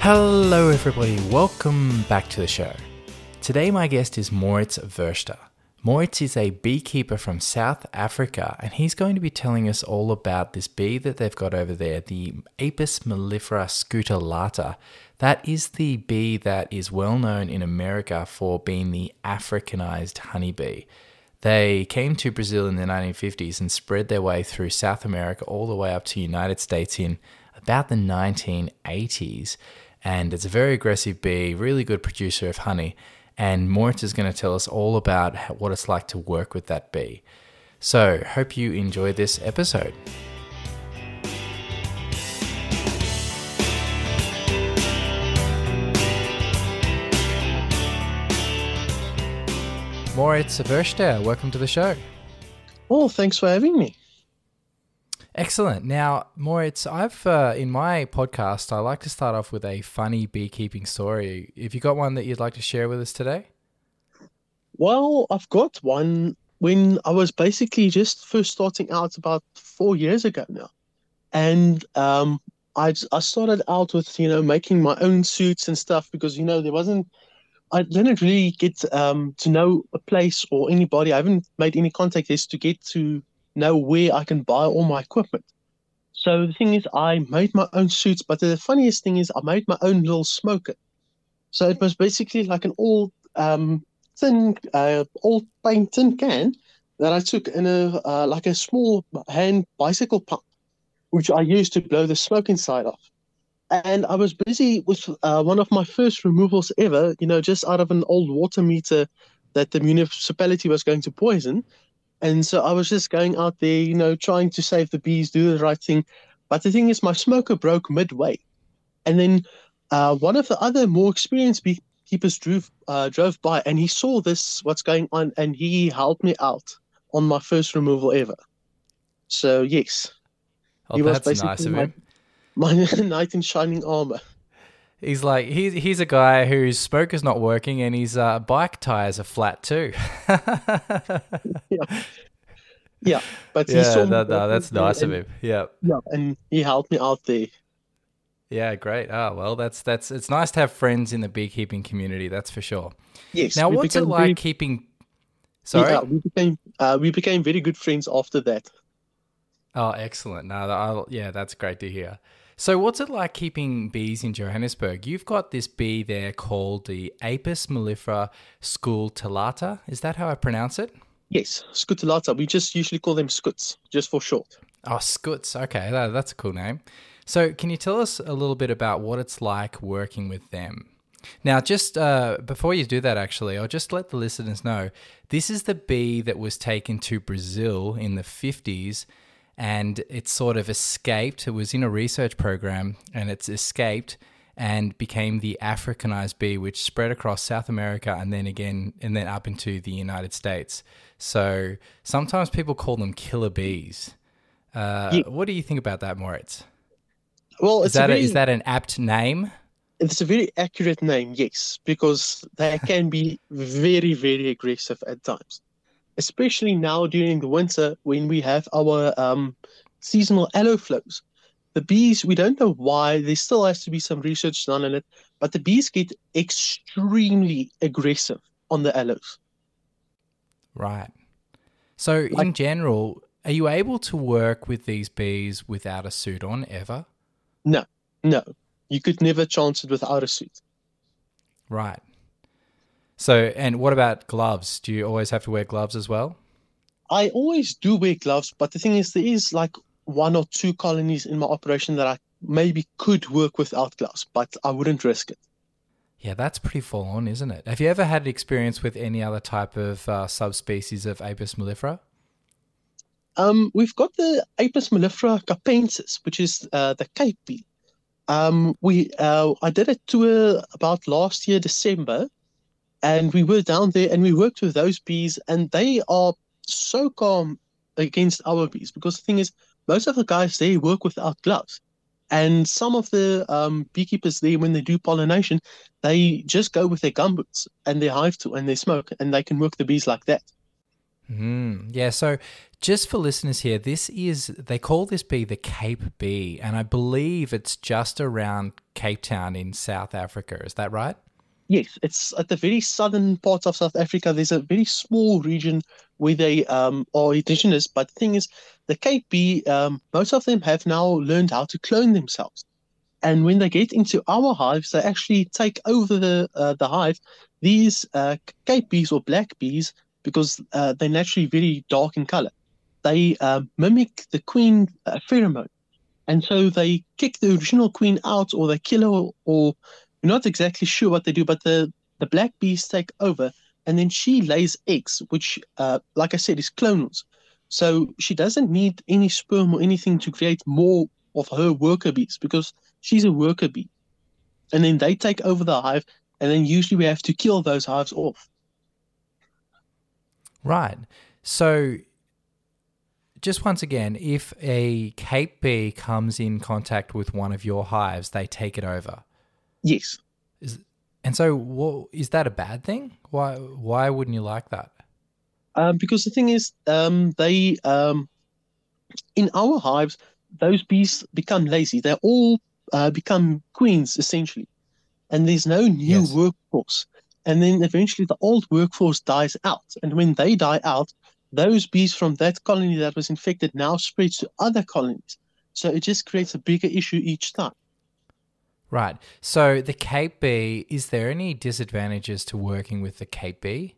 Hello, everybody. Welcome back to the show. Today, my guest is Mauritz Verster. Mauritz is a beekeeper from South Africa, and he's going to be telling us all about this bee that they've got over there, the Apis mellifera scutellata. That is the bee that is well known in America for being the Africanized honeybee. They came to Brazil in the 1950s and spread their way through South America all the way up to the United States in about the 1980s and it's a very aggressive bee, really good producer of honey. And Mauritz is going to tell us all about what it's like to work with that bee. So, hope you enjoy this episode. Mauritz Verster, welcome to the show. Well, thanks for having me. Excellent. Now, Mauritz, I've uh, in my podcast, I like to start off with a funny beekeeping story. If you got one that you'd like to share with us today? Well, I've got one. When I was basically just first starting out about four years ago now, and um, I I started out with you know making my own suits and stuff because you know there wasn't. I didn't really get um, to know a place or anybody. I haven't made any contact to get to know where I can buy all my equipment. So the thing is, I made my own suits, but the funniest thing is, I made my own little smoker. So it was basically like an old um, thin, uh, old paint tin can that I took in a uh, like a small hand bicycle pump, which I used to blow the smoke inside off. And I was busy with uh, one of my first removals ever, you know, just out of an old water meter that the municipality was going to poison. And so I was just going out there, you know, trying to save the bees, do the right thing. But the thing is, my smoker broke midway. And then uh, one of the other more experienced beekeepers drove, uh, drove by and he saw this, what's going on, and he helped me out on my first removal ever. So, yes. Oh, he that's was nice of him. My, my knight in shining armor. He's like he's he's a guy whose smoke is not working and his uh, bike tires are flat too. yeah. yeah, but yeah, no, that's nice and, of him. Yeah, yeah, and he helped me out there. Yeah, great. Oh well, that's that's it's nice to have friends in the beekeeping community. That's for sure. Yes. Now, what's it like very, keeping? Sorry, yeah, we became uh, we became very good friends after that. Oh, excellent! No, yeah, that's great to hear. So, what's it like keeping bees in Johannesburg? You've got this bee there called the Apis mellifera scutellata. Is that how I pronounce it? Yes, scutellata. We just usually call them scuts, just for short. Oh, scuts. Okay, that, that's a cool name. So, can you tell us a little bit about what it's like working with them? Now, just uh, before you do that, actually, I'll just let the listeners know this is the bee that was taken to Brazil in the 50s and it sort of escaped. It was in a research program and it's escaped and became the Africanized bee, which spread across South America and then again and then up into the United States. So sometimes people call them killer bees. Uh, yeah. What do you think about that, Mauritz? Well, is that a, is that an apt name? It's a very accurate name, yes, because they can be very, very aggressive at times especially now during the winter when we have our um, seasonal aloe flows. The bees, we don't know why, there still has to be some research done on it, but the bees get extremely aggressive on the aloes. Right. So, like, in general, are you able to work with these bees without a suit on ever? No, no. You could never chance it without a suit. Right. So, and what about gloves? Do you always have to wear gloves as well? I always do wear gloves, but the thing is, there is like one or two colonies in my operation that I maybe could work without gloves, but I wouldn't risk it. Yeah, that's pretty full on, isn't it? Have you ever had experience with any other type of uh, subspecies of Apis mellifera? Um, we've got the Apis mellifera capensis, which is uh, the Cape bee. Um, we uh, I did a tour about last year December, and we were down there and we worked with those bees, and they are so calm against our bees because the thing is, most of the guys they work without gloves. And some of the um, beekeepers there, when they do pollination, they just go with their gumboots and their hive tool and their smoke, and they can work the bees like that. Mm, yeah. So, just for listeners here, this is they call this bee the Cape bee, and I believe it's just around Cape Town in South Africa. Is that right? Yes, it's at the very southern parts of South Africa. There's a very small region where they um, are indigenous, but the thing is, the Cape bee, um, most of them have now learned how to clone themselves. And when they get into our hives, they actually take over the uh, the hive. These uh, Cape bees or black bees, because uh, they're naturally very dark in color, they uh, mimic the queen uh, pheromone, and so they kick the original queen out, or they kill her, or we're not exactly sure what they do. But the the black bees take over, and then she lays eggs, which, uh, like I said, is clonals. So she doesn't need any sperm or anything to create more of her worker bees because she's a worker bee. And then they take over the hive, and then usually we have to kill those hives off. Right. So, just once again, if a cape bee comes in contact with one of your hives, they take it over. Yes. Is, and so, what, is that a bad thing? Why? Why wouldn't you like that? Um, because the thing is, um, they um, in our hives, those bees become lazy. They all uh, become queens essentially, and there's no new Yes. workforce. And then eventually, the old workforce dies out. And when they die out, those bees from that colony that was infected now spreads to other colonies. So it just creates a bigger issue each time. Right. So, the cape bee, is there any disadvantages to working with the cape bee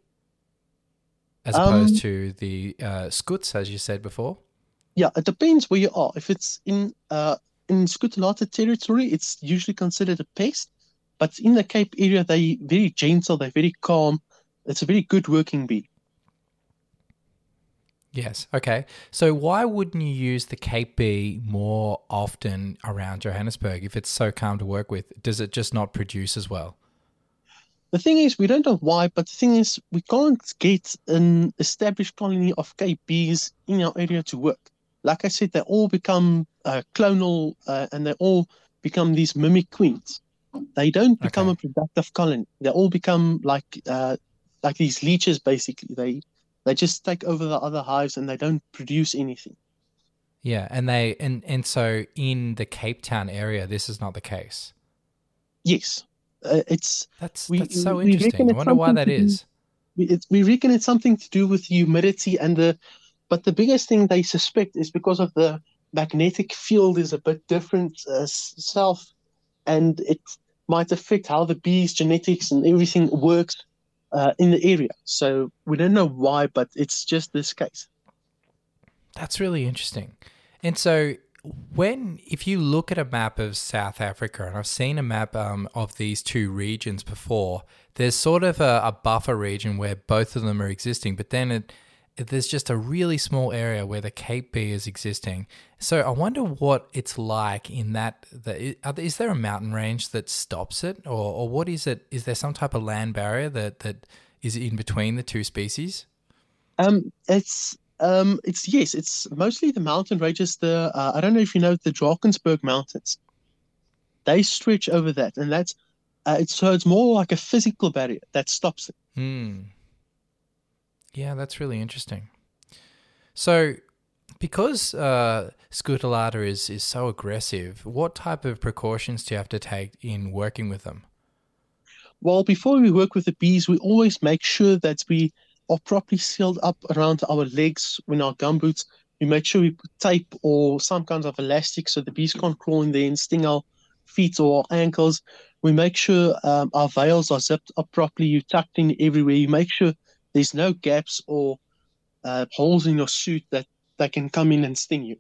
as opposed Um, to the uh, as you said before? Yeah, it depends where you are. If it's in uh, in Scutellata territory, it's usually considered a pest. But in the Cape area, they're very gentle, they're very calm. It's a very good working bee. Yes. Okay. So why wouldn't you use the Cape bee more often around Johannesburg if it's so calm to work with? Does it just not produce as well? The thing is, we don't know why, but the thing is, we can't get an established colony of Cape bees in our area to work. Like I said, they all become uh, clonal uh, and they all become these mimic queens. They don't become Okay. a productive colony. They all become like uh, like these leeches, basically. They they just take over the other hives and they don't produce anything. Yeah, and they and and so in the Cape Town area, this is not the case. Yes, uh, it's That's We- that's so we interesting. I wonder why that do- is. we, it, we reckon it's something to do with humidity and the but the biggest thing they suspect is because of the magnetic field is a bit different uh, s- south and it might affect how the bees genetics and everything works uh, in the area so we don't know why but it's just this case That's really interesting. And so, when if you look at a map of South Africa, and I've seen a map um, of these two regions before, there's sort of a, a buffer region where both of them are existing, but then it, it- there's just a really small area where the Cape Bee is existing. So I wonder what it's like in that. The, is there a mountain range that stops it, or, or what is it? Is there some type of land barrier that that is in between the two species? um it's um it's yes it's mostly the mountain ranges the uh, i don't know if you know the drakensberg mountains they stretch over that and that's uh, it's so it's more like a physical barrier that stops it Hmm. Yeah, that's really interesting. So, because uh, is, is so aggressive, what type of precautions do you have to take in working with them? Well, before we work with the bees, we always make sure that we are properly sealed up around our legs when our gumboots. We make sure we put tape or some kind of elastic so the bees can't crawl in there and sting our feet or our ankles. We make sure um, our veils are zipped up properly. You tucked in everywhere. You make sure there's no gaps or uh, holes in your suit that they can come in and sting you.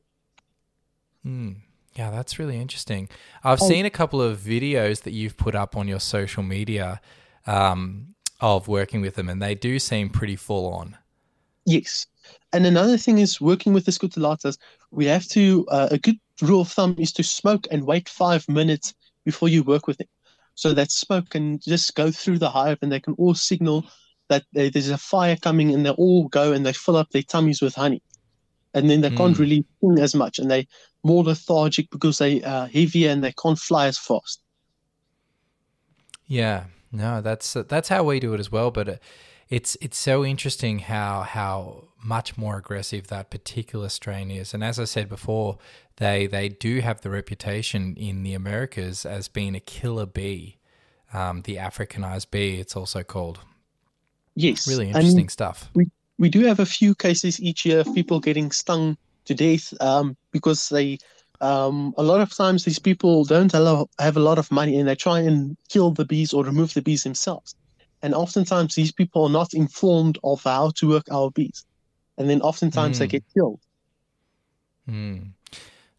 Hmm. Yeah, that's really interesting. I've Oh. seen a couple of videos that you've put up on your social media um, of working with them, and they do seem pretty full on. Yes. And another thing is working with the scutellatas, we have to, uh, a good rule of thumb is to smoke and wait five minutes before you work with them. So that smoke can just go through the hive and they can all signal that there- there's a fire coming and they all go and they fill up their tummies with honey. And then they can't Mm. really sting as much and they're more lethargic because they are heavier and they can't fly as fast. Yeah, no, that's that's how we do it as well. But uh, it's it's so interesting how how much more aggressive that particular strain is. And as I said before, they they do have the reputation in the Americas as being a killer bee, um, the Africanized bee. It's also called. Yes, really interesting stuff. We we do have a few cases each year of people getting stung to death um, because they um, a lot of times these people don't allow, have a lot of money and they try and kill the bees or remove the bees themselves. And oftentimes these people are not informed of how to work our bees. And then oftentimes mm. they hmm. get killed. Mm.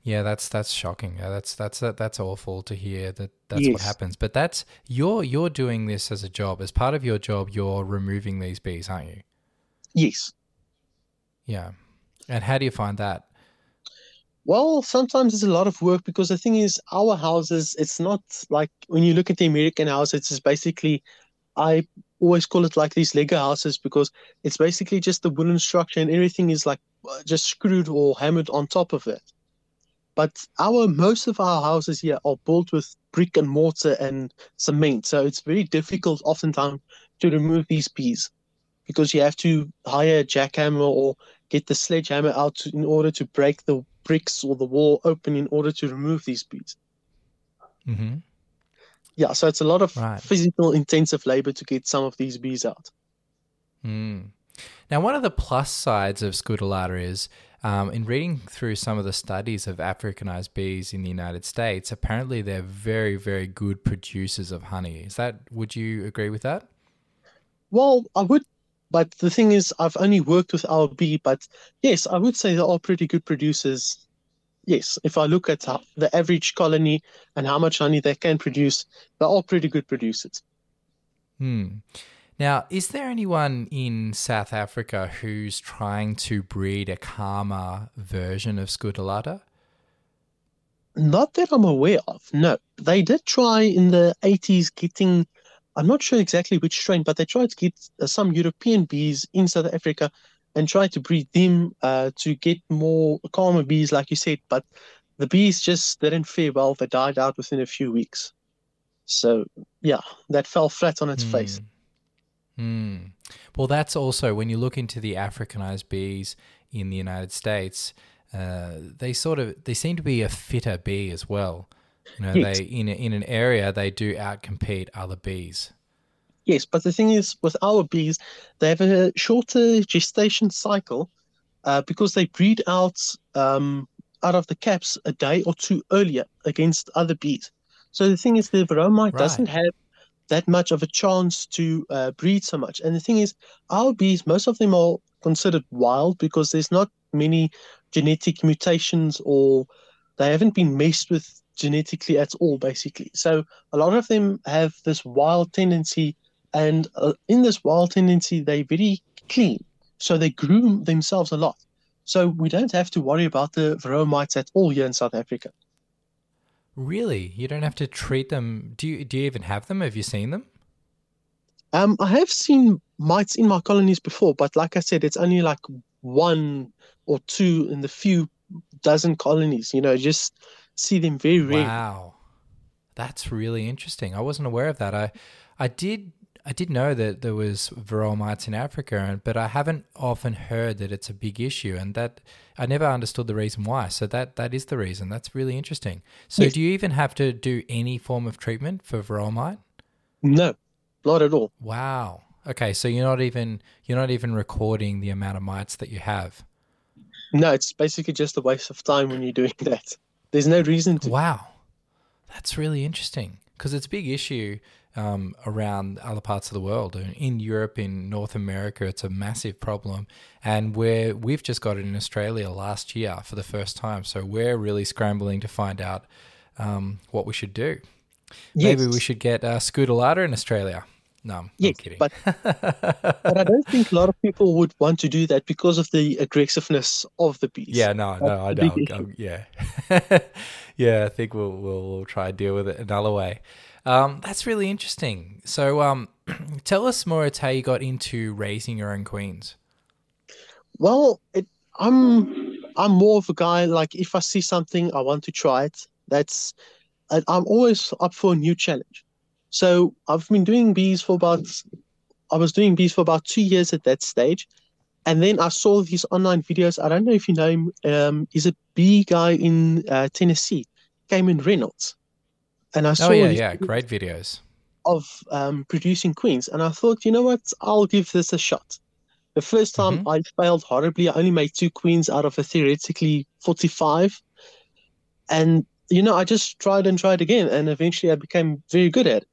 Yeah, that's that's shocking. That's that's that's awful to hear that that's yes. what happens. But that's you're you're doing this as a job. As part of your job, you're removing these bees, aren't you? Yes. Yeah. And how do you find that? Well, sometimes it's a lot of work because the thing is, our houses, it's not like when you look at the American house, it's basically, I always call it like these Lego houses because it's basically just the wooden structure and everything is like uh, just screwed or hammered on top of it. But our most of our houses here are built with brick and mortar and cement, so it's very difficult oftentimes to remove these bees because you have to hire a jackhammer or get the sledgehammer out to, in order to break the bricks or the wall open in order to remove these bees. Mm-hmm. Yeah, so it's a lot of right. physical intensive labor to get some of these bees out. Mm. Now, one of the plus sides of Scutellata is um, in reading through some of the studies of Africanized bees in the United States, apparently they're very, very good producers of honey. Is that, would you agree with that? Well, I would but the thing is, I've only worked with RB, but yes, I would say they're all pretty good producers. Yes, if I look at how, the average colony and how much honey they can produce, they're all pretty good producers. Hmm. Now, is there anyone in South Africa who's trying to breed a calmer version of Scutellata? Not that I'm aware of. No, they did try in the 80s getting I'm not sure exactly which strain, but they tried to get uh, some European bees in South Africa and try to breed them uh, to get more calmer bees, like you said. But the bees just didn't fare well. They died out within a few weeks. So, yeah, that fell flat on its mm. face. Mm. Well, that's also when you look into the Africanized bees in the United States, uh, they sort of they seem to be a fitter bee as well. You know, yes. they in a, in an area they do outcompete other bees. Yes, but the thing is, with our bees, they have a shorter gestation cycle uh, because they breed out um, out of the caps a day or two earlier against other bees. So the thing is, the varroa mite right. doesn't have that much of a chance to uh, breed so much. And the thing is, our bees, most of them are considered wild because there's not many genetic mutations or they haven't been messed with genetically at all, basically. So a lot of them have this wild tendency, and uh, in this wild tendency, they're very clean. So they groom themselves a lot. So we don't have to worry about the varroa mites at all here in South Africa. Really, you don't have to treat them. Do you? Do you even have them? Have you seen them? Um, I have seen mites in my colonies before, but like I said, it's only like one or two in the few dozen colonies. You know, just see them very rarely. Wow, that's really interesting. I wasn't aware of that. I, I did, I did know that there was varroa mites in Africa, but I haven't often heard that it's a big issue, and that I never understood the reason why. So that that is the reason. That's really interesting. So yes. do you even have to do any form of treatment for varroa mite? No, not at all. Wow. Okay, so you're not even you're not even recording the amount of mites that you have. No, it's basically just a waste of time when you're doing that. There's no reason to. Wow, that's really interesting because it's a big issue um, around other parts of the world. In Europe, in North America, it's a massive problem, and we're we've just got it in Australia last year for the first time. So we're really scrambling to find out um, what we should do. Yes. Maybe we should get uh, Scutellata in Australia. No, I'm, yes, kidding. But, but I don't think a lot of people would want to do that because of the aggressiveness of the beast. Yeah, no, no, I don't. Yeah, yeah. I think we'll, we'll, we'll try and deal with it another way. Um, that's really interesting. So, um, tell us more. It's how you got into raising your own queens. Well, it, I'm I'm more of a guy like if I see something, I want to try it. That's I'm always up for a new challenge. So I've been doing bees for about I was doing bees for about two years at that stage, and then I saw these online videos. I don't know if you know him. Um, he's a bee guy in uh, Tennessee, Kamon Reynolds, and I saw Oh yeah, yeah, great videos. of um, producing queens, and I thought, you know what, I'll give this a shot. The first time hmm I failed horribly. I only made two queens out of a theoretically 45. And, you know, I just tried and tried again. And eventually I became very good at it.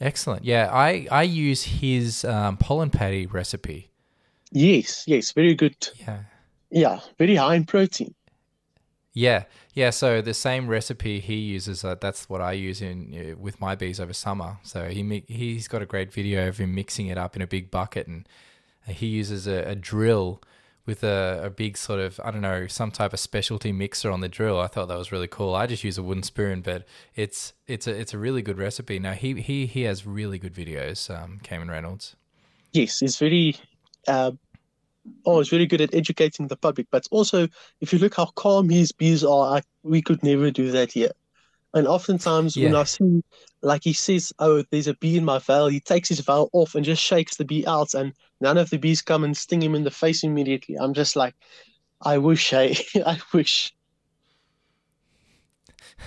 Excellent. Yeah, I I use his um, pollen patty recipe. Yes, yes, very good. Yeah. Yeah, very high in protein. Yeah, yeah. So the same recipe he uses, uh, that's what I use in uh, with my bees over summer. So he mi- he's got a great video of him mixing it up in a big bucket, and uh, he uses a, a drill with a, a big sort of I don't know some type of specialty mixer on the drill. I thought that was really cool. I just use a wooden spoon, but it's it's a it's a really good recipe. Now he he he has really good videos. Um, Kamon Reynolds. Yes, it's very, uh, oh, it's very good at educating the public. But also, if you look how calm his bees are, I, we could never do that here. And oftentimes when I see, like he says, oh, there's a bee in my veil, he takes his veil off and just shakes the bee out, and none of the bees come and sting him in the face immediately. I'm just like, I wish, I, I wish.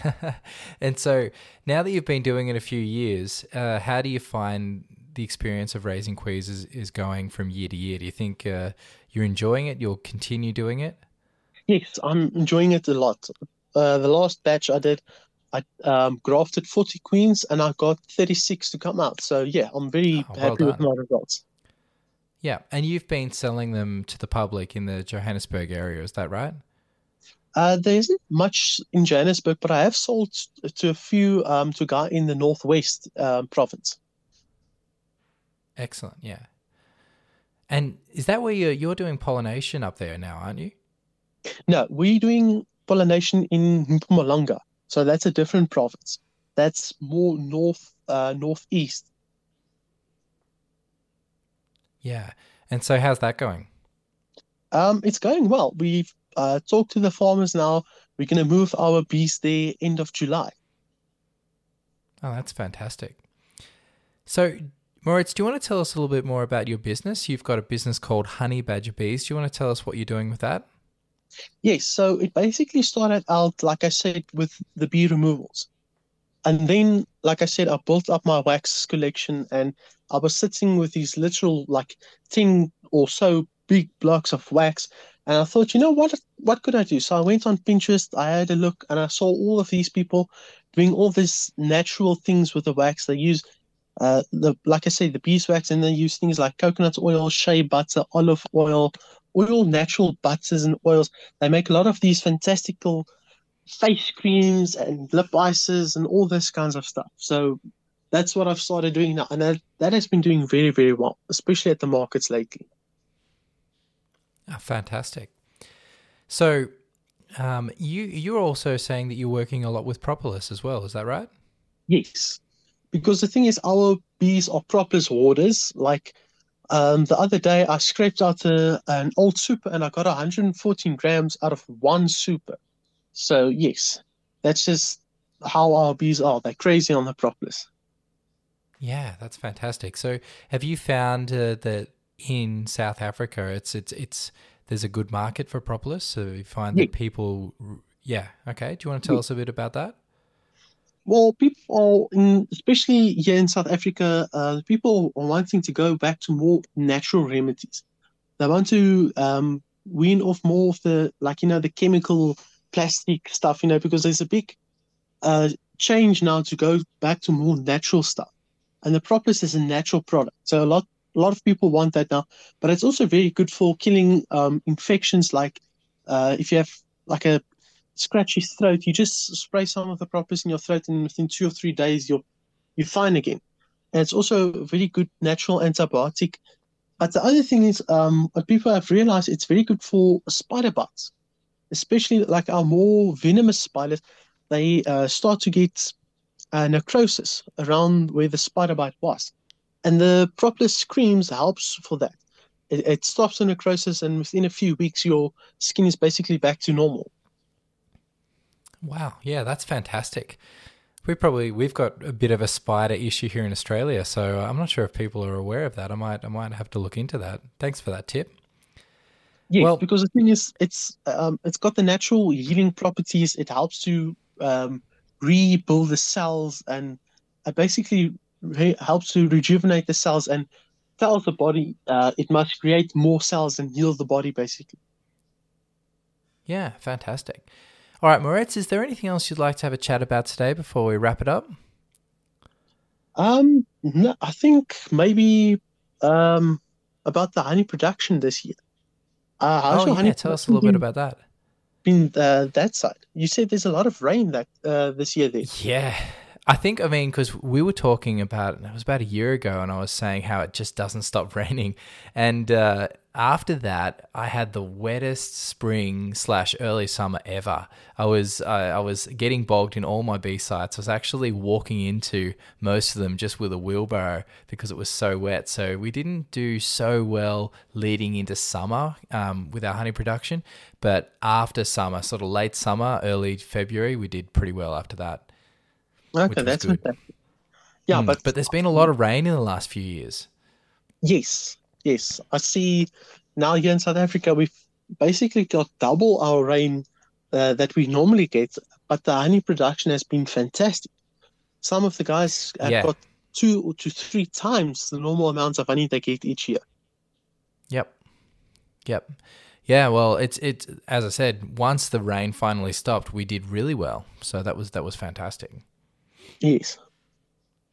and so now that you've been doing it a few years, uh, how do you find the experience of raising queens is, is going from year to year? Do you think uh, you're enjoying it? You'll continue doing it? Yes, I'm enjoying it a lot. Uh, the last batch I did, I um, grafted 40 queens and I got 36 to come out. So yeah, I'm very Oh, well happy with my results. Yeah, and you've been selling them to the public in the Johannesburg area, is that right? Uh, there isn't much in Johannesburg, but I have sold to a few um, to a guy in the Northwest um, province. Excellent, yeah. And is that where you're, you're doing pollination up there now, aren't you? No, we're doing pollination in Mpumalanga, so that's a different province. That's more north, uh, northeast. Yeah. And so how's that going? Um, it's going well. We've uh, talked to the farmers now. We're going to move our bees there end of July. Oh, that's fantastic. So, Mauritz, do you want to tell us a little bit more about your business? You've got a business called Honey Badger Bees. Do you want to tell us what you're doing with that? Yes, so it basically started out, like I said, with the bee removals. And then, like I said, I built up my wax collection and I was sitting with these literal, like 10 or so big blocks of wax. And I thought, you know what, what could I do? So I went on Pinterest, I had a look, and I saw all of these people doing all these natural things with the wax. They use, uh, the like I say, the beeswax, and they use things like coconut oil, shea butter, olive oil, all natural butters and oils. They make a lot of these fantastical face creams and lip ices and all this kinds of stuff. So that's what I've started doing now, and that, that has been doing very, very well, especially at the markets lately. Oh, fantastic. So, um, you you're also saying that you're working a lot with propolis as well. Is that right? Yes, because the thing is, our bees are propolis hoarders. Like um, the other day, I scraped out a, an old super and I got 114 grams out of one super. So yes, that's just how our bees are. They're crazy on the propolis. Yeah, that's fantastic. So, have you found uh, that in South Africa, it's it's it's there's a good market for propolis? So you find Yeah. that people, yeah, okay. Do you want to tell Yeah. us a bit about that? Well, people, in, especially here in South Africa, uh, people are wanting to go back to more natural remedies. They want to um, wean off more of the, like, you know, the chemical plastic stuff, you know, because there's a big uh, change now to go back to more natural stuff. And the propolis is a natural product. So a lot, a lot of people want that now, but it's also very good for killing um, infections like uh, if you have like a scratchy throat, you just spray some of the propolis in your throat, and within two or three days, you're you're fine again. And it's also a very good natural antibiotic. But the other thing is, um, what people have realized, it's very good for spider bites, especially like our more venomous spiders. They uh, start to get uh, necrosis around where the spider bite was, and the propolis creams helps for that. it, it stops the necrosis, and within a few weeks, your skin is basically back to normal. Wow, yeah, that's fantastic. We probably we've got a bit of a spider issue here in Australia, so I'm not sure if people are aware of that. I might I might have to look into that. Thanks for that tip. Yeah, well, because the thing is, it's um, it's got the natural healing properties. It helps to um, rebuild the cells and it basically re- helps to rejuvenate the cells and tells the body uh, it must create more cells and heal the body, basically. Yeah, fantastic. All right, Mauritz, is there anything else you'd like to have a chat about today before we wrap it up? Um, no, I think maybe um, about the honey production this year. Uh, oh, yeah, tell us a little been, bit about that. Been uh, that side. You said there's a lot of rain that uh, this year. There. Yeah, I think, I mean, because we were talking about, it was about a year ago, and I was saying how it just doesn't stop raining. And uh, after that, I had the wettest spring slash early summer ever. I was uh, I was getting bogged in all my B sites. I was actually walking into most of them just with a wheelbarrow because it was so wet. So we didn't do so well leading into summer um, with our honey production, but after summer, sort of late summer, early February, we did pretty well after that. Okay, that's good. fantastic. Yeah, mm, but but there's been a lot of rain in the last few years. Yes, yes. I see now here in South Africa we've basically got double our rain uh, that we normally get, but the honey production has been fantastic. Some of the guys have yeah. got two to three times the normal amounts of honey they get each year. Yep. Yep. Yeah, well, it's it's as I said, once the rain finally stopped, we did really well. So that was that was fantastic. Yes.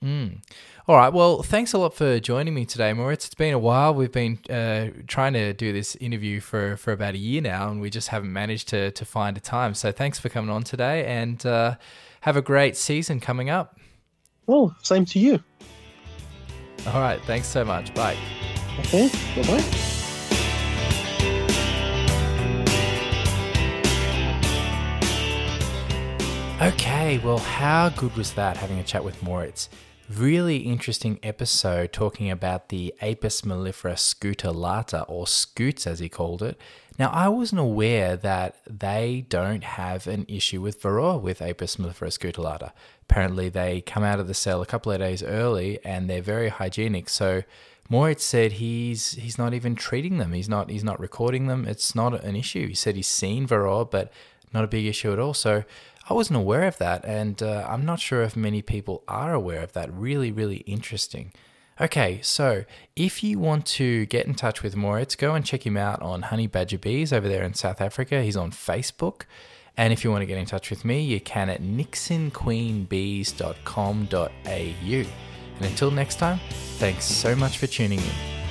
Mm. All right. Well, thanks a lot for joining me today, Mauritz. It's been a while. We've been uh, trying to do this interview for, for about a year now, and we just haven't managed to, to find a time. So thanks for coming on today, and uh, have a great season coming up. Well, same to you. All right. Thanks so much. Bye. Okay. Bye bye. Okay, well, how good was that having a chat with Mauritz? Really interesting episode talking about the Apis mellifera scutellata, or scutes as he called it. Now, I wasn't aware that they don't have an issue with varroa with Apis mellifera scutellata. Apparently, they come out of the cell a couple of days early and they're very hygienic. So, Mauritz said he's he's not even treating them. He's not he's not recording them. It's not an issue. He said he's seen varroa, but not a big issue at all. So I wasn't aware of that, and uh, I'm not sure if many people are aware of that. Really, really interesting. Okay, so if you want to get in touch with Mauritz, go and check him out on Honey Badger Bees over there in South Africa. He's on Facebook. And if you want to get in touch with me, you can at nixonqueenbees.com.au. And until next time, thanks so much for tuning in.